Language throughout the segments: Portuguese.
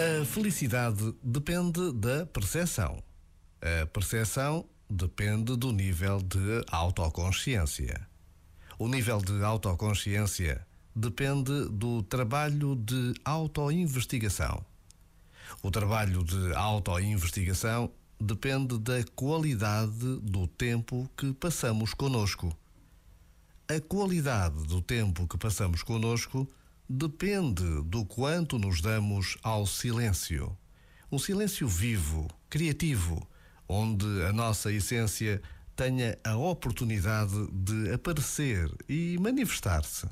A felicidade depende da percepção. A percepção depende do nível de autoconsciência. O nível de autoconsciência depende do trabalho de autoinvestigação. O trabalho de autoinvestigação depende da qualidade do tempo que passamos conosco. A qualidade do tempo que passamos conosco depende do quanto nos damos ao silêncio. Um silêncio vivo, criativo, onde a nossa essência tenha a oportunidade de aparecer e manifestar-se.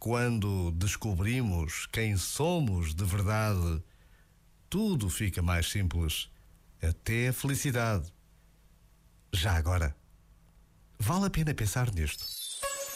Quando descobrimos quem somos de verdade, tudo fica mais simples, até a felicidade. Já agora, vale a pena pensar nisto.